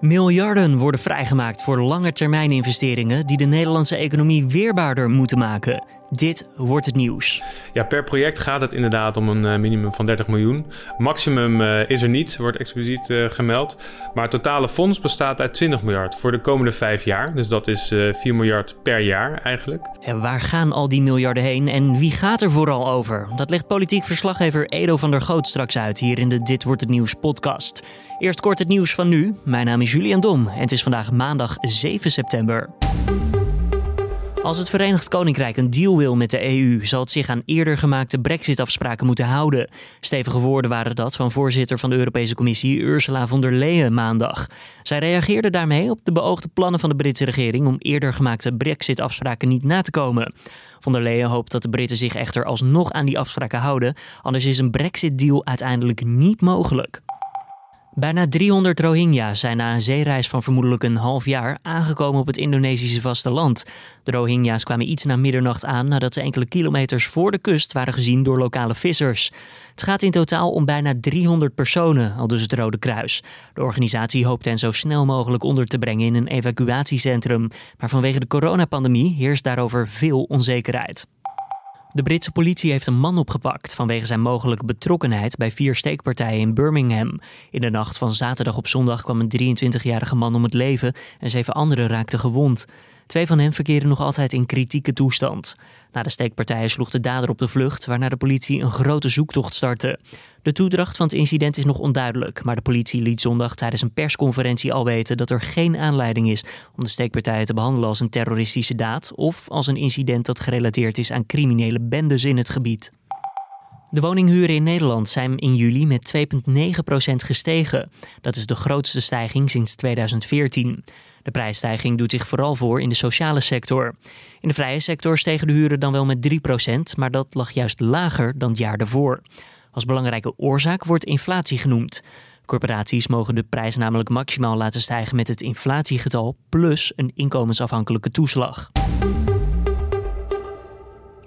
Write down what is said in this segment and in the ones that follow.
Miljarden worden vrijgemaakt voor langetermijninvesteringen die de Nederlandse economie weerbaarder moeten maken. Dit wordt het nieuws. Ja, per project gaat het inderdaad om een eh, minimum van 30 miljoen. Maximum uh, is er niet, wordt expliciet uh, gemeld. Maar het totale fonds bestaat uit 20 miljard voor de komende vijf jaar. Dus dat is 4 miljard per jaar eigenlijk. En waar gaan al die miljarden heen en wie gaat er vooral over? Dat legt politiek verslaggever Edo van der Goot straks uit hier in de Dit wordt het nieuws podcast. Eerst kort het nieuws van nu. Mijn naam is Julian Dom en het is vandaag maandag 7 september. Als het Verenigd Koninkrijk een deal wil met de EU, zal het zich aan eerder gemaakte Brexit-afspraken moeten houden. Stevige woorden waren dat van voorzitter van de Europese Commissie Ursula von der Leyen maandag. Zij reageerde daarmee op de beoogde plannen van de Britse regering om eerder gemaakte Brexit-afspraken niet na te komen. Von der Leyen hoopt dat de Britten zich echter alsnog aan die afspraken houden, anders is een Brexit-deal uiteindelijk niet mogelijk. Bijna 300 Rohingya's zijn na een zeereis van vermoedelijk een half jaar aangekomen op het Indonesische vasteland. De Rohingya's kwamen iets na middernacht aan nadat ze enkele kilometers voor de kust waren gezien door lokale vissers. Het gaat in totaal om bijna 300 personen, al dus het Rode Kruis. De organisatie hoopt hen zo snel mogelijk onder te brengen in een evacuatiecentrum. Maar vanwege de coronapandemie heerst daarover veel onzekerheid. De Britse politie heeft een man opgepakt vanwege zijn mogelijke betrokkenheid bij vier steekpartijen in Birmingham. In de nacht van zaterdag op zondag kwam een 23-jarige man om het leven en zeven anderen raakten gewond. Twee van hen verkeren nog altijd in kritieke toestand. Na de steekpartijen sloeg de dader op de vlucht, waarna de politie een grote zoektocht startte. De toedracht van het incident is nog onduidelijk, maar de politie liet zondag tijdens een persconferentie al weten dat er geen aanleiding is om de steekpartijen te behandelen als een terroristische daad of als een incident dat gerelateerd is aan criminele bendes in het gebied. De woninghuren in Nederland zijn in juli met 2,9% gestegen. Dat is de grootste stijging sinds 2014. De prijsstijging doet zich vooral voor in de sociale sector. In de vrije sector stegen de huren dan wel met 3%, maar dat lag juist lager dan het jaar daarvoor. Als belangrijke oorzaak wordt inflatie genoemd. Corporaties mogen de prijs namelijk maximaal laten stijgen met het inflatiegetal plus een inkomensafhankelijke toeslag.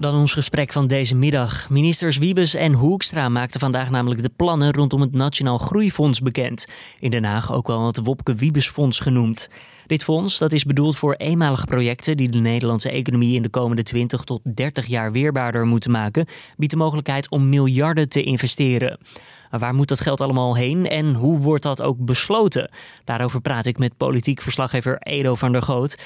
Dan ons gesprek van deze middag. Ministers Wiebes en Hoekstra maakten vandaag namelijk de plannen rondom het Nationaal Groeifonds bekend. In Den Haag ook wel het Wopke Wiebesfonds genoemd. Dit fonds dat is bedoeld voor eenmalige projecten die de Nederlandse economie in de komende 20 tot 30 jaar weerbaarder moeten maken, biedt de mogelijkheid om miljarden te investeren. Maar waar moet dat geld allemaal heen en hoe wordt dat ook besloten? Daarover praat ik met politiek verslaggever Edo van der Goot.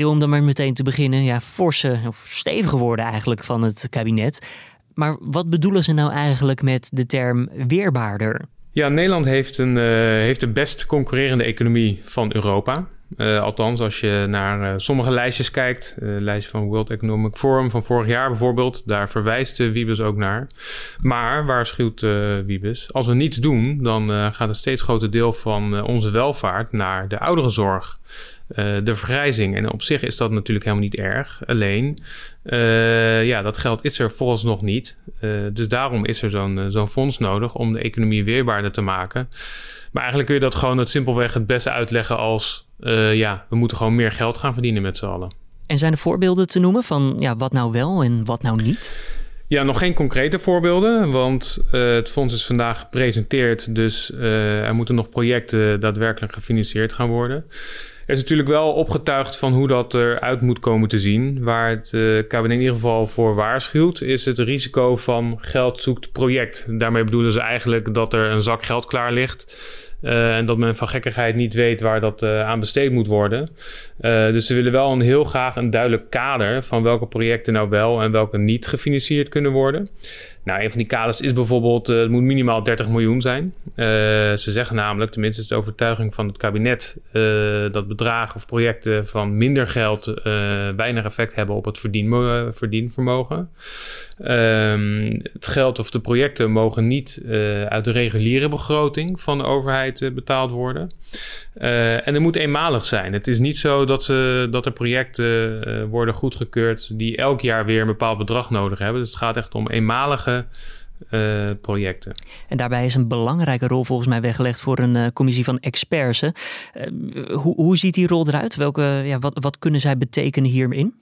Om dan maar meteen te beginnen, ja, forse of stevige woorden eigenlijk van het kabinet. Maar wat bedoelen ze nou eigenlijk met de term weerbaarder? Ja, Nederland heeft, een, uh, heeft de best concurrerende economie van Europa. Uh, althans, als je naar uh, sommige lijstjes kijkt, uh, lijst van World Economic Forum van vorig jaar bijvoorbeeld, daar verwijst Wiebes ook naar. Maar waarschuwt Wiebes, als we niets doen, dan gaat een steeds groter deel van onze welvaart naar de ouderenzorg. De vergrijzing. En op zich is dat natuurlijk helemaal niet erg. Alleen, ja, dat geld is er volgens nog niet. dus daarom is er zo'n zo'n fonds nodig om de economie weerbaarder te maken. Maar eigenlijk kun je dat gewoon het simpelweg het beste uitleggen als... Ja, we moeten gewoon meer geld gaan verdienen met z'n allen. En zijn er voorbeelden te noemen van ja, wat nou wel en wat nou niet? Ja, nog geen concrete voorbeelden, want uh, het fonds is vandaag gepresenteerd. Dus uh, er moeten nog projecten daadwerkelijk gefinancierd gaan worden. Is natuurlijk wel opgetuigd van hoe dat eruit moet komen te zien. Waar het uh, kabinet in ieder geval voor waarschuwt, is het risico van geld zoekt project. Daarmee bedoelen ze eigenlijk dat er een zak geld klaar ligt. Uh, en dat men van gekkigheid niet weet waar dat uh, aan besteed moet worden. Uh, dus ze willen wel een heel graag een duidelijk kader van welke projecten nou wel en welke niet gefinancierd kunnen worden. Nou, een van die kaders is bijvoorbeeld, het moet minimaal 30 miljoen zijn. ze zeggen namelijk, tenminste is de overtuiging van het kabinet, dat bedragen of projecten van minder geld weinig effect hebben op het verdien, verdienvermogen. Um, het geld of de projecten mogen niet uh, uit de reguliere begroting van de overheid uh, betaald worden. Uh, en het moet eenmalig zijn. Het is niet zo dat, ze, dat er projecten worden goedgekeurd die elk jaar weer een bepaald bedrag nodig hebben. Dus het gaat echt om eenmalige projecten. En daarbij is een belangrijke rol volgens mij weggelegd voor een commissie van experts. Hoe, hoe ziet die rol eruit? Welke, ja, wat, wat kunnen zij betekenen hierin?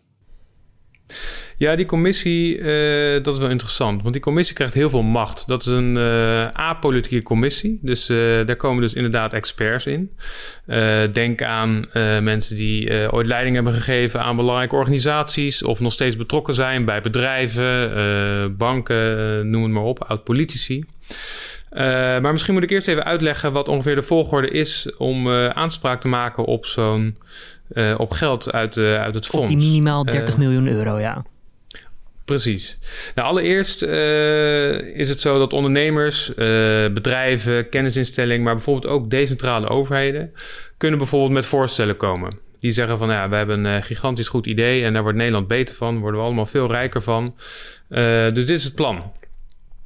Ja, die commissie, uh, dat is wel interessant. Want die commissie krijgt heel veel macht. Dat is een uh, apolitieke commissie. Dus uh, daar komen dus inderdaad experts in. denk aan mensen die ooit leiding hebben gegeven aan belangrijke organisaties... of nog steeds betrokken zijn bij bedrijven, banken, noem het maar op, oud-politici. maar misschien moet ik eerst even uitleggen wat ongeveer de volgorde is... om aanspraak te maken op zo'n... op geld uit, uit het fonds. Op die minimaal 30 miljoen euro, ja. Precies. Nou, allereerst uh, is het zo dat ondernemers, uh, bedrijven, kennisinstellingen, maar bijvoorbeeld ook decentrale overheden, kunnen bijvoorbeeld met voorstellen komen. Die zeggen van ja, we hebben een gigantisch goed idee en daar wordt Nederland beter van, worden we allemaal veel rijker van. Dus dit is het plan.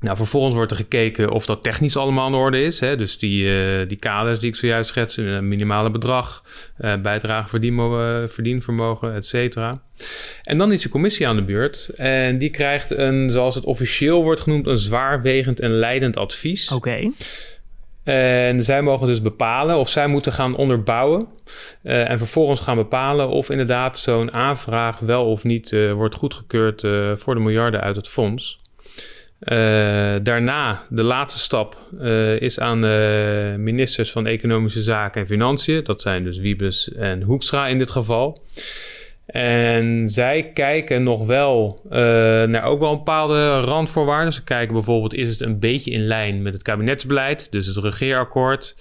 Nou, vervolgens wordt er gekeken of dat technisch allemaal in orde is. Hè? Dus die, uh, die kaders die ik zojuist schets, een minimale bedrag, uh, bijdrage verdien, verdienvermogen, et cetera. En dan is de commissie aan de beurt en die krijgt een, zoals het officieel wordt genoemd, een zwaarwegend en leidend advies. Oké. En zij mogen dus bepalen of zij moeten gaan onderbouwen. Uh, en vervolgens gaan bepalen of inderdaad zo'n aanvraag wel of niet uh, wordt goedgekeurd uh, voor de miljarden uit het fonds. Uh, daarna, de laatste stap, uh, is aan de ministers van Economische Zaken en Financiën. Dat zijn dus Wiebes en Hoekstra in dit geval. En zij kijken nog wel uh, naar ook wel een bepaalde randvoorwaarden. Ze kijken bijvoorbeeld, is het een beetje in lijn met het kabinetsbeleid, dus het regeerakkoord.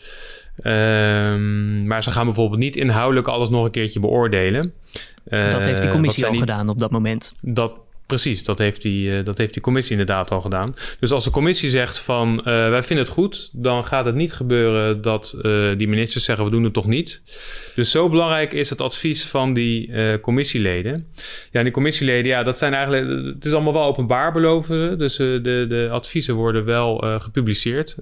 Um, maar ze gaan bijvoorbeeld niet inhoudelijk alles nog een keertje beoordelen. Dat heeft die commissie al gedaan op dat moment. Dat Precies, dat heeft, die, uh, dat heeft die commissie inderdaad al gedaan. Dus als de commissie zegt van uh, wij vinden het goed, dan gaat het niet gebeuren dat uh, die ministers zeggen we doen het toch niet. Dus zo belangrijk is het advies van die commissieleden. Ja, die commissieleden, ja, dat zijn eigenlijk, het is allemaal wel openbaar beloven. Dus de, de adviezen worden wel gepubliceerd.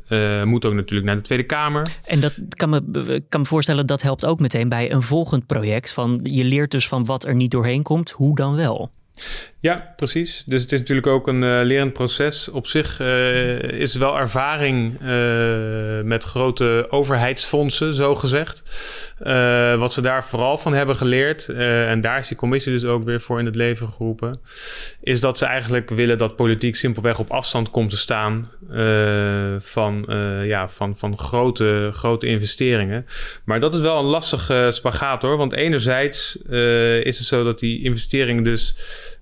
moet ook natuurlijk naar de Tweede Kamer. En dat kan me, kan me voorstellen, dat helpt ook meteen bij een volgend project. Van, je leert dus van wat er niet doorheen komt, hoe dan wel. Ja, precies. Dus het is natuurlijk ook een uh, lerend proces. Op zich uh, is wel ervaring uh, met grote overheidsfondsen, zo gezegd. wat ze daar vooral van hebben geleerd, en daar is die commissie dus ook weer voor in het leven geroepen, is dat ze eigenlijk willen dat politiek simpelweg op afstand komt te staan van, ja, van, van grote, grote investeringen. Maar dat is wel een lastige spagaat hoor. Want enerzijds is het zo dat die investeringen dus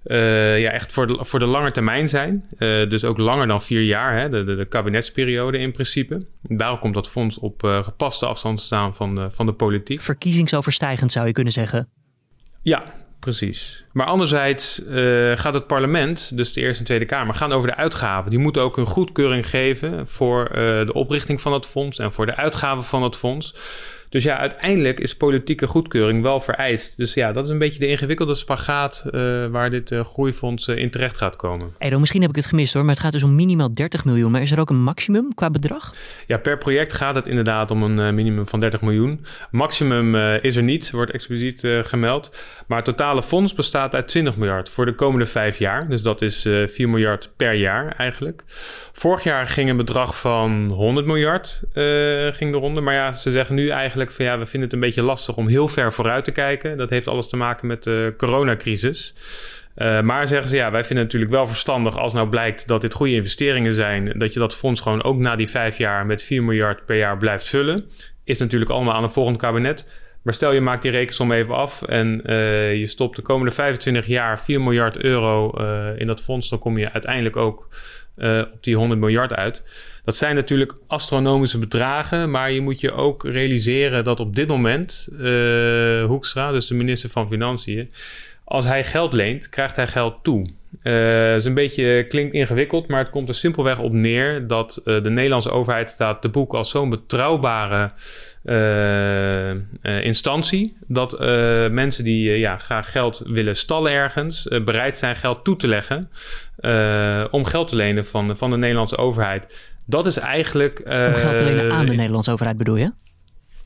uh, ja, echt voor de, voor de lange termijn zijn. Uh, dus ook langer dan vier jaar, hè, de, de, de, kabinetsperiode in principe. Daarom komt dat fonds op uh, gepaste afstand te staan van de, van de politiek. Verkiezingsoverstijgend zou je kunnen zeggen. Ja, precies. Maar anderzijds gaat het parlement, dus de Eerste en Tweede Kamer, gaan over de uitgaven. Die moeten ook een goedkeuring geven voor de oprichting van het fonds en voor de uitgaven van het fonds. Dus ja, uiteindelijk is politieke goedkeuring wel vereist. Dus ja, dat is een beetje de ingewikkelde spagaat uh, waar dit uh, groeifonds uh, in terecht gaat komen. Edo, misschien heb ik het gemist hoor, maar het gaat dus om minimaal 30 miljoen. Maar is er ook een maximum qua bedrag? Ja, per project gaat het inderdaad om een minimum van 30 miljoen. Maximum is er niet, wordt expliciet gemeld. Maar het totale fonds bestaat uit 20 miljard voor de komende vijf jaar. Dus dat is 4 miljard per jaar eigenlijk. Vorig jaar ging een bedrag van 100 miljard ging de ronde. Maar ja, ze zeggen nu eigenlijk van ja, we vinden het een beetje lastig om heel ver vooruit te kijken. Dat heeft alles te maken met de coronacrisis. Uh, maar zeggen ze ja, wij vinden het natuurlijk wel verstandig als nou blijkt dat dit goede investeringen zijn, dat je dat fonds gewoon ook na die vijf jaar met 4 miljard per jaar blijft vullen. Is natuurlijk allemaal aan een volgend kabinet. Maar stel je maakt die rekensom even af en uh, je stopt de komende 25 jaar 4 miljard euro uh, in dat fonds, dan kom je uiteindelijk ook op die 100 miljard uit. Dat zijn natuurlijk astronomische bedragen, maar je moet je ook realiseren dat op dit moment uh, Hoekstra, dus de minister van Financiën, als hij geld leent, krijgt hij geld toe. Uh, is een beetje klinkt ingewikkeld, maar het komt er simpelweg op neer dat uh, de Nederlandse overheid staat te boek als zo'n betrouwbare instantie. Dat mensen die ja, graag geld willen stallen ergens, bereid zijn geld toe te leggen om geld te lenen van, van de Nederlandse overheid. Dat is eigenlijk. Uh, om geld te lenen aan de Nederlandse overheid bedoel je?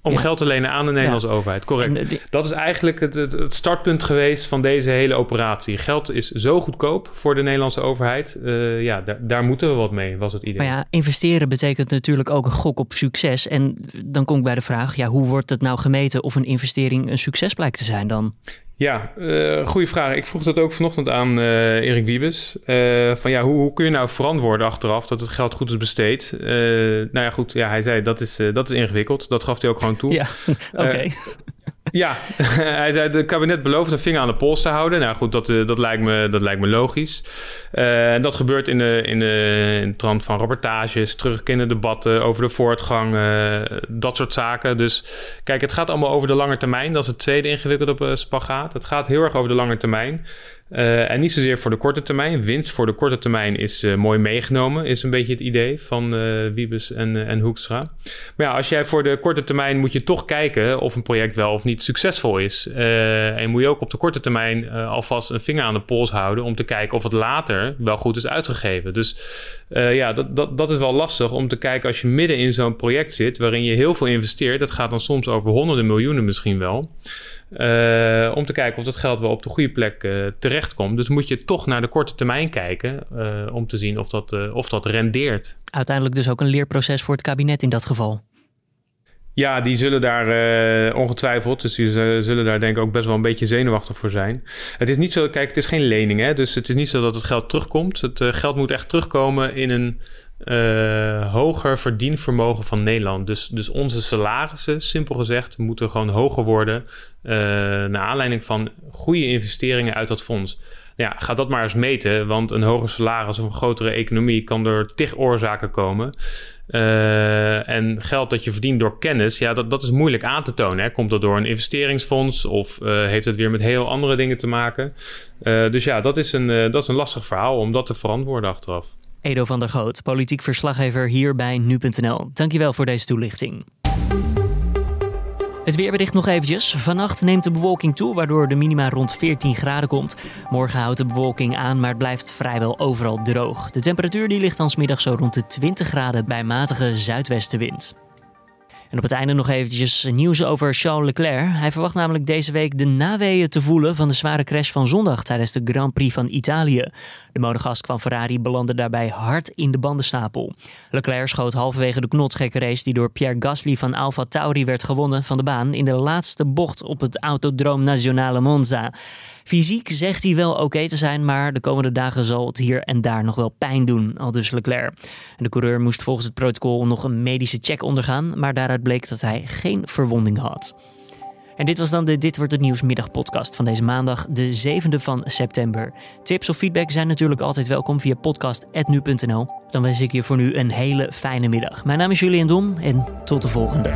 Om geld te lenen aan de Nederlandse overheid, correct. Dat is eigenlijk het, het, het, startpunt geweest van deze hele operatie. Geld is zo goedkoop voor de Nederlandse overheid. Uh, ja, daar, daar, moeten we wat mee, was het idee. Maar ja, investeren betekent natuurlijk ook een gok op succes. En dan kom ik bij de vraag, ja, hoe wordt het nou gemeten of een investering een succes blijkt te zijn dan? Ja, uh, goede vraag. Ik vroeg dat ook vanochtend aan uh, Erik Wiebes. Uh, van ja, hoe, hoe, kun je nou verantwoorden achteraf dat het geld goed is besteed? nou ja, goed. Ja, hij zei dat is, dat is ingewikkeld. Dat gaf hij ook gewoon toe. Ja, oké. Ja, hij zei het kabinet belooft een vinger aan de pols te houden. Nou goed, dat, dat, lijkt, me, dat lijkt me logisch. En dat gebeurt in de, in, de, in trant van rapportages, terugkerende debatten over de voortgang, dat soort zaken. Dus kijk, het gaat allemaal over de lange termijn. Dat is het tweede ingewikkelde spagaat. Het gaat heel erg over de lange termijn. Uh, en niet zozeer voor de korte termijn. Winst voor de korte termijn is uh, mooi meegenomen, is een beetje het idee van uh, Wiebes en, en Hoekstra. Maar ja, als jij voor de korte termijn moet je toch kijken of een project wel of niet succesvol is. en moet je ook op de korte termijn alvast een vinger aan de pols houden om te kijken of het later wel goed is uitgegeven. Dus ja, dat, dat, dat is wel lastig om te kijken als je midden in zo'n project zit waarin je heel veel investeert. Dat gaat dan soms over honderden miljoenen misschien wel. Uh, om te kijken of dat geld wel op de goede plek uh, terechtkomt. Dus moet je toch naar de korte termijn kijken uh, om te zien of dat, of dat rendeert. Uiteindelijk dus ook een leerproces voor het kabinet in dat geval. Ja, die zullen daar ongetwijfeld, dus die zullen daar denk ik ook best wel een beetje zenuwachtig voor zijn. Het is niet zo, kijk, het is geen lening, hè? dus het is niet zo dat het geld terugkomt. Het geld moet echt terugkomen in een uh, hoger verdienvermogen van Nederland. Dus, dus onze salarissen, simpel gezegd, moeten gewoon hoger worden. Naar aanleiding van goede investeringen uit dat fonds. Ja, ga dat maar eens meten, want een hoger salaris of een grotere economie kan door tig oorzaken komen. Uh, en geld dat je verdient door kennis, ja, dat, dat is moeilijk aan te tonen. Hè. Komt dat door een investeringsfonds of uh, heeft het weer met heel andere dingen te maken? Uh, dus ja, dat is, een, dat is een lastig verhaal om dat te verantwoorden achteraf. Edo van der Goot, politiek verslaggever hier bij nu.nl. Dankjewel voor deze toelichting. Het weerbericht nog eventjes. Vannacht neemt de bewolking toe, waardoor de minima rond 14 graden komt. Morgen houdt de bewolking aan, maar het blijft vrijwel overal droog. De temperatuur die ligt dan smiddag zo rond de 20 graden bij matige zuidwestenwind. En op het einde nog eventjes nieuws over Charles Leclerc. Hij verwacht namelijk deze week de naweeën te voelen van de zware crash van zondag tijdens de Grand Prix van Italië. De monegask van Ferrari belandde daarbij hard in de bandenstapel. Leclerc schoot halverwege de knotsgekke race die door Pierre Gasly van Alfa Tauri werd gewonnen van de baan in de laatste bocht op het Autodroom Nazionale Monza. Fysiek zegt hij wel oké te zijn, maar de komende dagen zal het hier en daar nog wel pijn doen, al dus Leclerc. De coureur moest volgens het protocol nog een medische check ondergaan, maar daaruit bleek dat hij geen verwonding had. En dit was dan de Dit wordt het nieuws middagpodcast van deze maandag, de 7e van september. Tips of feedback zijn natuurlijk altijd welkom via podcast.nu.nl. Dan wens ik je voor nu een hele fijne middag. Mijn naam is Julian Dom en tot de volgende.